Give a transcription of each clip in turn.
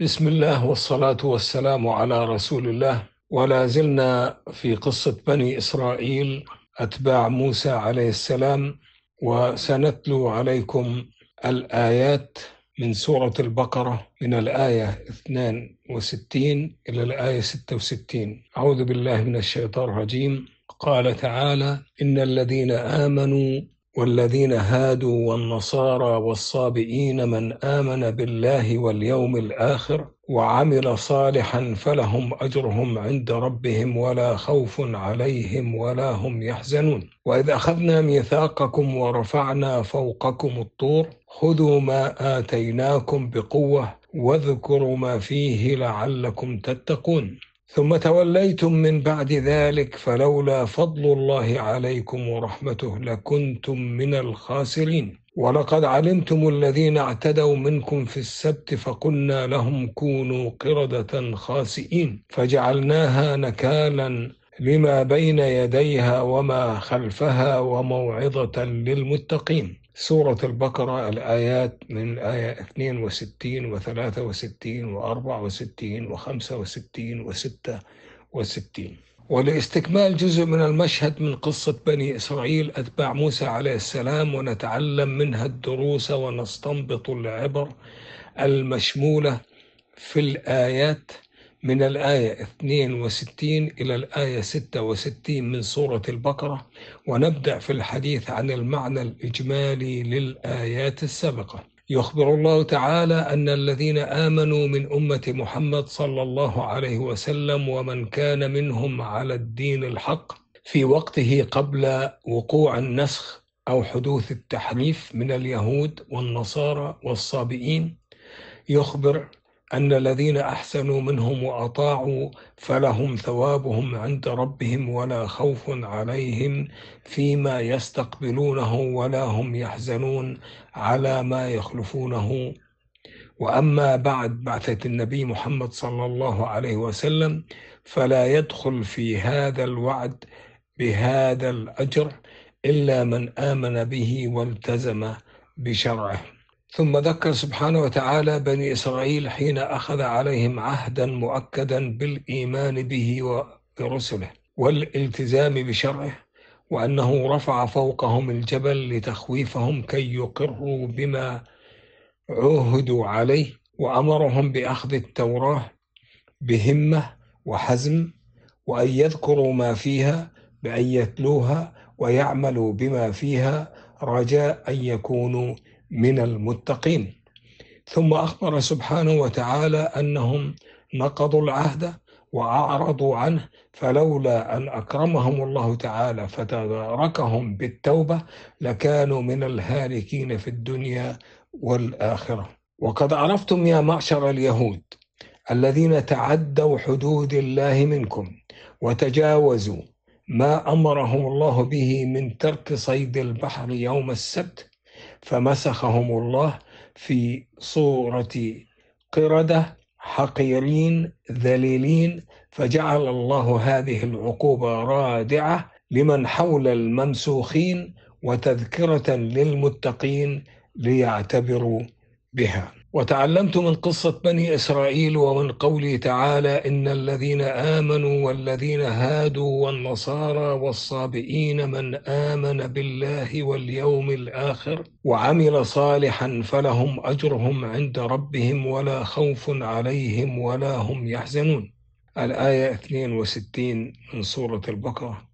بسم الله والصلاة والسلام على رسول الله ولا زلنا في قصة بني إسرائيل أتباع موسى عليه السلام وسنتلو عليكم الآيات من سورة البقرة من الآية 62 إلى الآية 66 أعوذ بالله من الشيطان الرجيم قال تعالى إن الذين آمنوا والذين هادوا والنصارى والصابئين من آمن بالله واليوم الآخر وعمل صالحا فلهم أجرهم عند ربهم ولا خوف عليهم ولا هم يحزنون. وإذ أخذنا ميثاقكم ورفعنا فوقكم الطور خذوا ما آتيناكم بقوة واذكروا ما فيه لعلكم تتقون. ثم توليتم من بعد ذلك فلولا فضل الله عليكم ورحمته لكنتم من الخاسرين. ولقد علمتم الذين اعتدوا منكم في السبت فقلنا لهم كونوا قردة خاسئين. فجعلناها نكالا لما بين يديها وما خلفها وموعظة للمتقين. سورة البقرة الآيات من آية 62 و 63 و 64 و 65 و 66 ولإستكمال جزء من المشهد من قصة بني إسرائيل أتباع موسى عليه السلام ونتعلم منها الدروس ونستنبط العبر المشمولة في الآيات. من الآية 62 إلى الآية 66 من سورة البقرة ونبدأ في الحديث عن المعنى الإجمالي للآيات السابقة. يخبر الله تعالى أن الذين آمنوا من أمة محمد صلى الله عليه وسلم ومن كان منهم على الدين الحق في وقته قبل وقوع النسخ أو حدوث التحريف من اليهود والنصارى والصابئين يخبر أن الذين أحسنوا منهم وأطاعوا فلهم ثوابهم عند ربهم ولا خوف عليهم فيما يستقبلونه ولا هم يحزنون على ما يخلفونه. وأما بعد بعثة النبي محمد صلى الله عليه وسلم فلا يدخل في هذا الوعد بهذا الأجر إلا من آمن به والتزم بشرعه. ثم ذكر سبحانه وتعالى بني إسرائيل حين أخذ عليهم عهدا مؤكدا بالإيمان به وبرسله والالتزام بشرعه وأنه رفع فوقهم الجبل لتخويفهم كي يقروا بما عوهدوا عليه وأمرهم بأخذ التوراة بهمة وحزم وأن يذكروا ما فيها بأن يتلوها ويعملوا بما فيها رجاء أن يكونوا من المتقين. ثم أخبر سبحانه وتعالى أنهم نقضوا العهد وأعرضوا عنه فلولا أن أكرمهم الله تعالى فتداركهم بالتوبة لكانوا من الهالكين في الدنيا والآخرة. وقد عرفتم يا معشر اليهود الذين تعدوا حدود الله منكم وتجاوزوا ما أمرهم الله به من ترك صيد البحر يوم السبت فمسخهم الله في صورة قردة حقيرين ذليلين فجعل الله هذه العقوبة رادعة لمن حول الممسوخين وتذكرة للمتقين ليعتبروا بها. وتعلمت من قصة بني إسرائيل ومن قوله تعالى إن الذين آمنوا والذين هادوا والنصارى والصابئين من آمن بالله واليوم الآخر وعمل صالحا فلهم أجرهم عند ربهم ولا خوف عليهم ولا هم يحزنون. الآية 62 من سورة البقرة.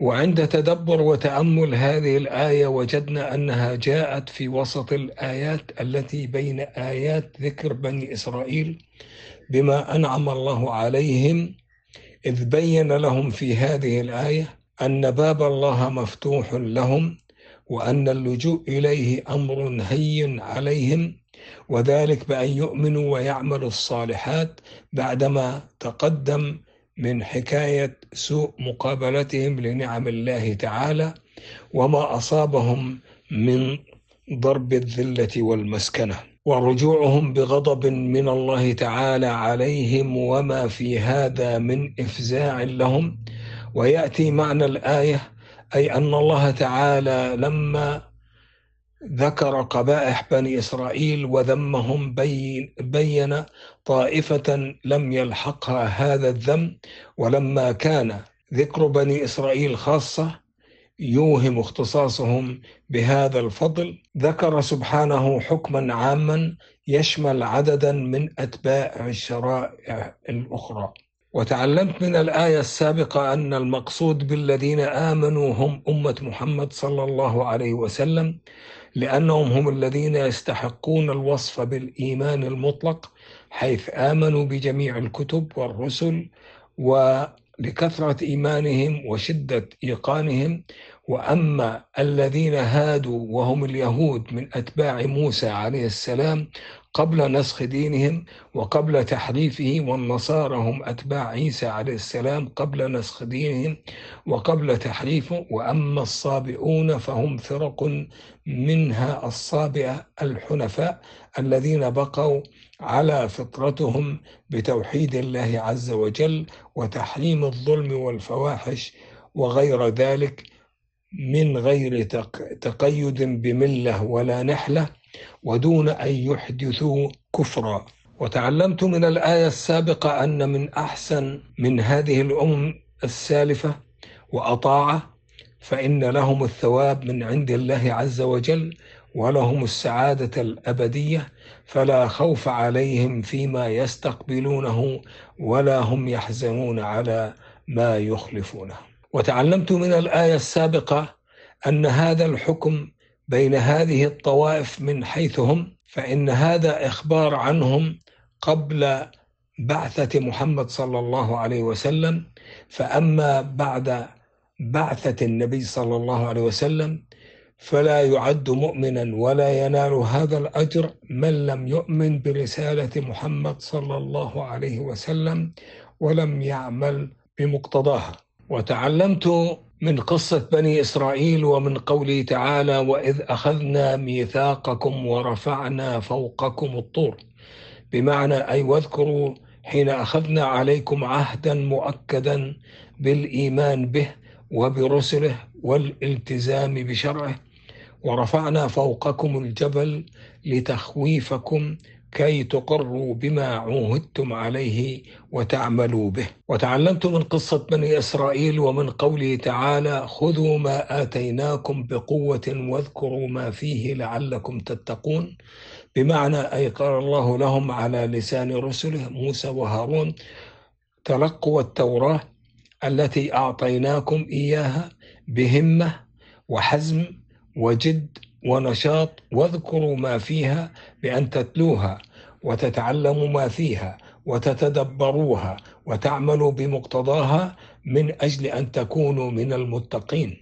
وعند تدبر وتأمل هذه الآية وجدنا أنها جاءت في وسط الآيات التي بين آيات ذكر بني إسرائيل بما أنعم الله عليهم إذ بين لهم في هذه الآية أن باب الله مفتوح لهم وأن اللجوء إليه أمر هين عليهم وذلك بأن يؤمنوا ويعملوا الصالحات بعدما تقدم من حكاية سوء مقابلتهم لنعم الله تعالى وما أصابهم من ضرب الذلة والمسكنة ورجوعهم بغضب من الله تعالى عليهم وما في هذا من إفزاع لهم. ويأتي معنى الآية أي أن الله تعالى لما ذكر قبائح بني إسرائيل وذمهم بين, بين طائفة لم يلحقها هذا الذم ولما كان ذكر بني إسرائيل خاصة يوهم اختصاصهم بهذا الفضل ذكر سبحانه حكما عاما يشمل عددا من أتباع الشرائع الأخرى. وتعلمت من الآية السابقة أن المقصود بالذين آمنوا هم أمة محمد صلى الله عليه وسلم لأنهم هم الذين يستحقون الوصف بالإيمان المطلق حيث آمنوا بجميع الكتب والرسل ولكثرة إيمانهم وشدة إيقانهم. وأما الذين هادوا وهم اليهود من أتباع موسى عليه السلام قبل نسخ دينهم وقبل تحريفه والنصارى هم أتباع عيسى عليه السلام قبل نسخ دينهم وقبل تحريفه. وأما الصابئون فهم فرق منها الصابئة الحنفاء الذين بقوا على فطرتهم بتوحيد الله عز وجل وتحريم الظلم والفواحش وغير ذلك من غير تقيد بملة ولا نحلة. ودون أن يحدثوا كفرا. وتعلمت من الآية السابقة أن من أحسن من هذه الأمم السالفة وأطاعه فإن لهم الثواب من عند الله عز وجل ولهم السعادة الأبدية فلا خوف عليهم فيما يستقبلونه ولا هم يحزنون على ما يخلفونه. وتعلمت من الآية السابقة أن هذا الحكم بين هذه الطوائف من حيث هم فإن هذا إخبار عنهم قبل بعثة محمد صلى الله عليه وسلم. فأما بعد بعثة النبي صلى الله عليه وسلم فلا يعد مؤمنا ولا ينال هذا الأجر من لم يؤمن برسالة محمد صلى الله عليه وسلم ولم يعمل بمقتضاها. وتعلمت من قصة بني إسرائيل ومن قوله تعالى وإذ أخذنا ميثاقكم ورفعنا فوقكم الطور بمعنى أي واذكروا حين أخذنا عليكم عهدا مؤكدا بالإيمان به وبرسله والالتزام بشرعه ورفعنا فوقكم الجبل لتخويفكم كي تقروا بما عوهدتم عليه وتعملوا به. وتعلمت من قصة بني إسرائيل ومن قوله تعالى خذوا ما آتيناكم بقوة واذكروا ما فيه لعلكم تتقون بمعنى أي قال الله لهم على لسان رسله موسى وهارون تلقوا التوراة التي أعطيناكم إياها بهمة وحزم وجد ونشاط واذكروا ما فيها بأن تتلوها وتتعلموا ما فيها وتتدبروها وتعملوا بمقتضاها من أجل أن تكونوا من المتقين.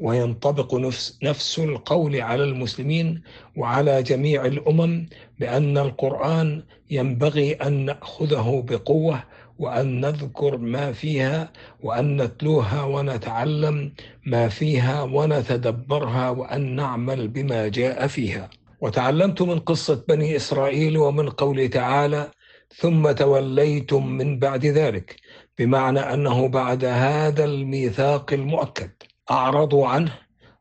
وينطبق نفس, نفس القول على المسلمين وعلى جميع الأمم بأن القرآن ينبغي أن نأخذه بقوة وأن نذكر ما فيها وأن نتلوها ونتعلم ما فيها ونتدبرها وأن نعمل بما جاء فيها. وتعلمت من قصة بني إسرائيل ومن قوله تعالى ثم توليتم من بعد ذلك بمعنى أنه بعد هذا الميثاق المؤكد. أعرضوا عنه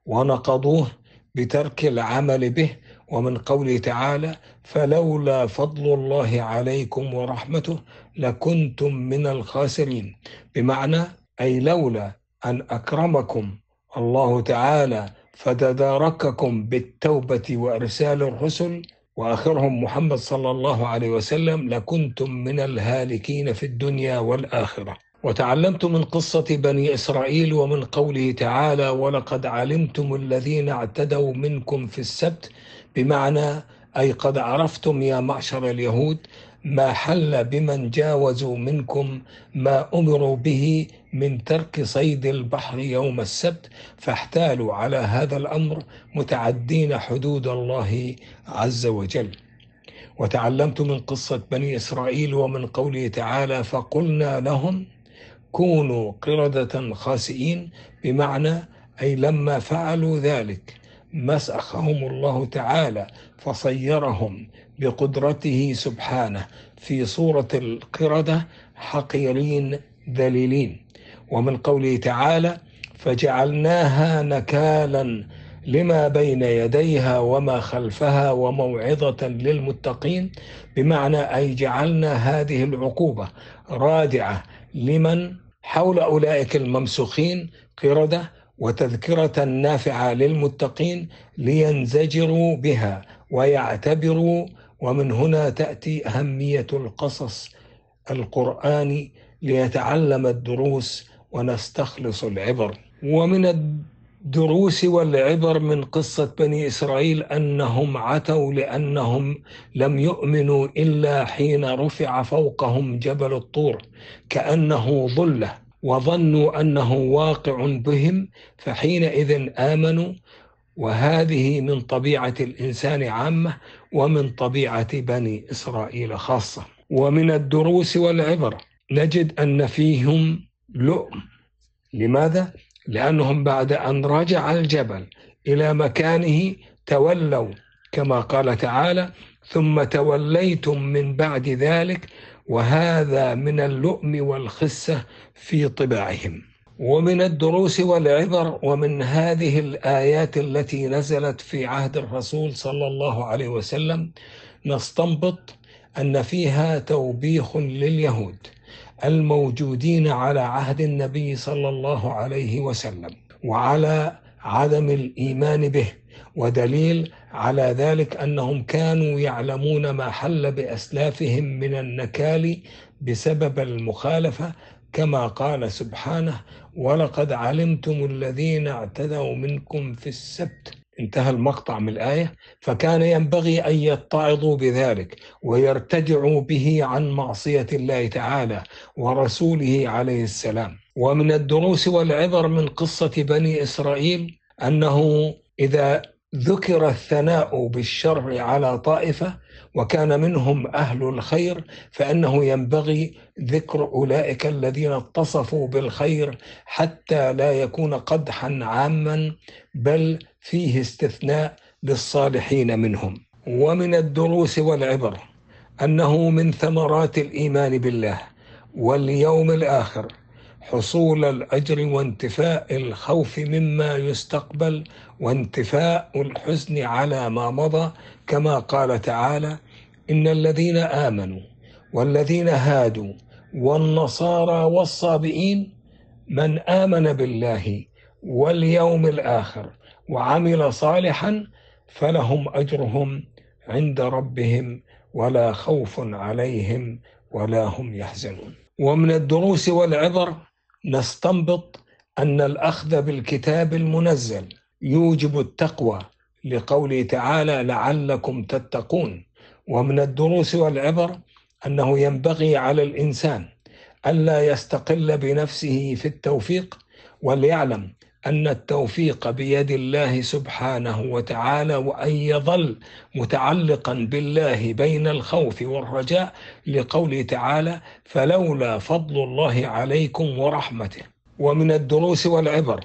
ونقضوه بترك العمل به ومن قوله تعالى فلولا فضل الله عليكم ورحمته لكنتم من الخاسرين. بمعنى أي لولا أن أكرمكم الله تعالى فتدارككم بالتوبة وإرسال الرسل وآخرهم محمد صلى الله عليه وسلم لكنتم من الهالكين في الدنيا والآخرة. وتعلمت من قصة بني إسرائيل ومن قوله تعالى ولقد علمتم الذين اعتدوا منكم في السبت بمعنى أي قد عرفتم يا معشر اليهود ما حل بمن جاوزوا منكم ما أمروا به من ترك صيد البحر يوم السبت فاحتالوا على هذا الأمر متعدين حدود الله عز وجل. وتعلمت من قصة بني إسرائيل ومن قوله تعالى فقلنا لهم كونوا قردة خاسئين بمعنى أي لما فعلوا ذلك. مسخهم الله تعالى فصيرهم بقدرته سبحانه. في صورة القردة حقيرين ذليلين. ومن قوله تعالى فجعلناها نكالا لما بين يديها وما خلفها وموعظة للمتقين. بمعنى أي جعلنا هذه العقوبة رادعة لمن؟ حول أولئك الممسوخين. قردة وتذكرة نافعة للمتقين لينزجروا بها ويعتبروا ومن هنا تأتي أهمية القصص القرآني ليتعلم الدروس ونستخلص العبر. ومن الدروس والعبر من قصة بني إسرائيل أنهم عتوا لأنهم لم يؤمنوا إلا حين رفع فوقهم جبل الطور كأنه ظلة. وظنوا أنه واقع بهم فحينئذ آمنوا. وهذه من طبيعة الإنسان عامة ومن طبيعة بني إسرائيل خاصة. ومن الدروس والعبر نجد أن فيهم لؤم. لماذا؟ لأنهم بعد أن رجع الجبل إلى مكانه تولوا كما قال تعالى ثم توليتم من بعد ذلك وهذا من اللؤم والخسة في طباعهم. ومن الدروس والعبر ومن هذه الآيات التي نزلت في عهد الرسول صلى الله عليه وسلم نستنبط أن فيها توبيخ لليهود الموجودين على عهد النبي صلى الله عليه وسلم وعلى عدم الإيمان به ودليل على ذلك أنهم كانوا يعلمون ما حل بأسلافهم من النكال بسبب المخالفة كما قال سبحانه ولقد علمتم الذين اعتدوا منكم في السبت. انتهى المقطع من الآية. فكان ينبغي أن يتعظوا بذلك ويرتدعوا به عن معصية الله تعالى ورسوله عليه السلام. ومن الدروس والعبر من قصة بني إسرائيل أنه إذا ذكر الثناء بالشر على طائفة وكان منهم أهل الخير فإنه ينبغي ذكر أولئك الذين اتصفوا بالخير حتى لا يكون قدحا عاما بل فيه استثناء للصالحين منهم. ومن الدروس والعبر أنه من ثمرات الإيمان بالله واليوم الآخر حصول الأجر وانتفاء الخوف مما يستقبل وانتفاء الحزن على ما مضى. كما قال تعالى إن الذين آمنوا والذين هادوا والنصارى والصابئين من آمن بالله واليوم الآخر وعمل صالحا فلهم أجرهم عند ربهم ولا خوف عليهم ولا هم يحزنون. ومن الدروس والعبر نستنبط أن الأخذ بالكتاب المنزل يوجب التقوى لقوله تعالى لعلكم تتقون. ومن الدروس والعبر أنه ينبغي على الإنسان ألا يستقل بنفسه في التوفيق وليعلم أن التوفيق بيد الله سبحانه وتعالى وأن يظل متعلقا بالله بين الخوف والرجاء لقوله تعالى فلولا فضل الله عليكم ورحمته ومن الدروس والعبر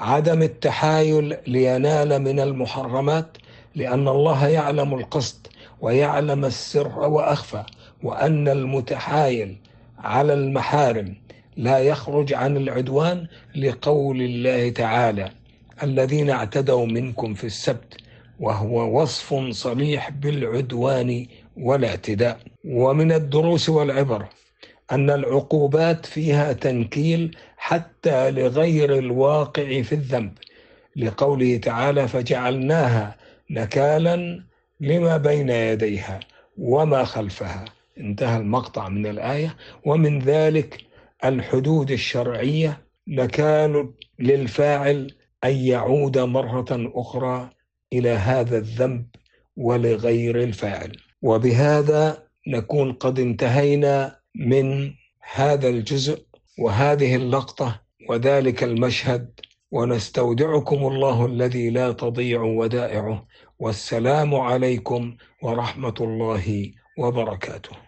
عدم التحايل لينال من المحرمات لأن الله يعلم القصد ويعلم السر وأخفى وأن المتحايل على المحارم لا يخرج عن العدوان لقول الله تعالى الذين اعتدوا منكم في السبت وهو وصف صريح بالعدوان والاعتداء. ومن الدروس والعبر أن العقوبات فيها تنكيل حتى لغير الواقع في الذنب لقوله تعالى فجعلناها نكالا لما بين يديها وما خلفها. انتهى المقطع من الآية. ومن ذلك الحدود الشرعية نكال للفاعل أن يعود مرة أخرى إلى هذا الذنب ولغير الفاعل. وبهذا نكون قد انتهينا من هذا الجزء وهذه اللقطة وذلك المشهد ونستودعكم الله الذي لا تضيع ودائعه. والسلام عليكم ورحمة الله وبركاته.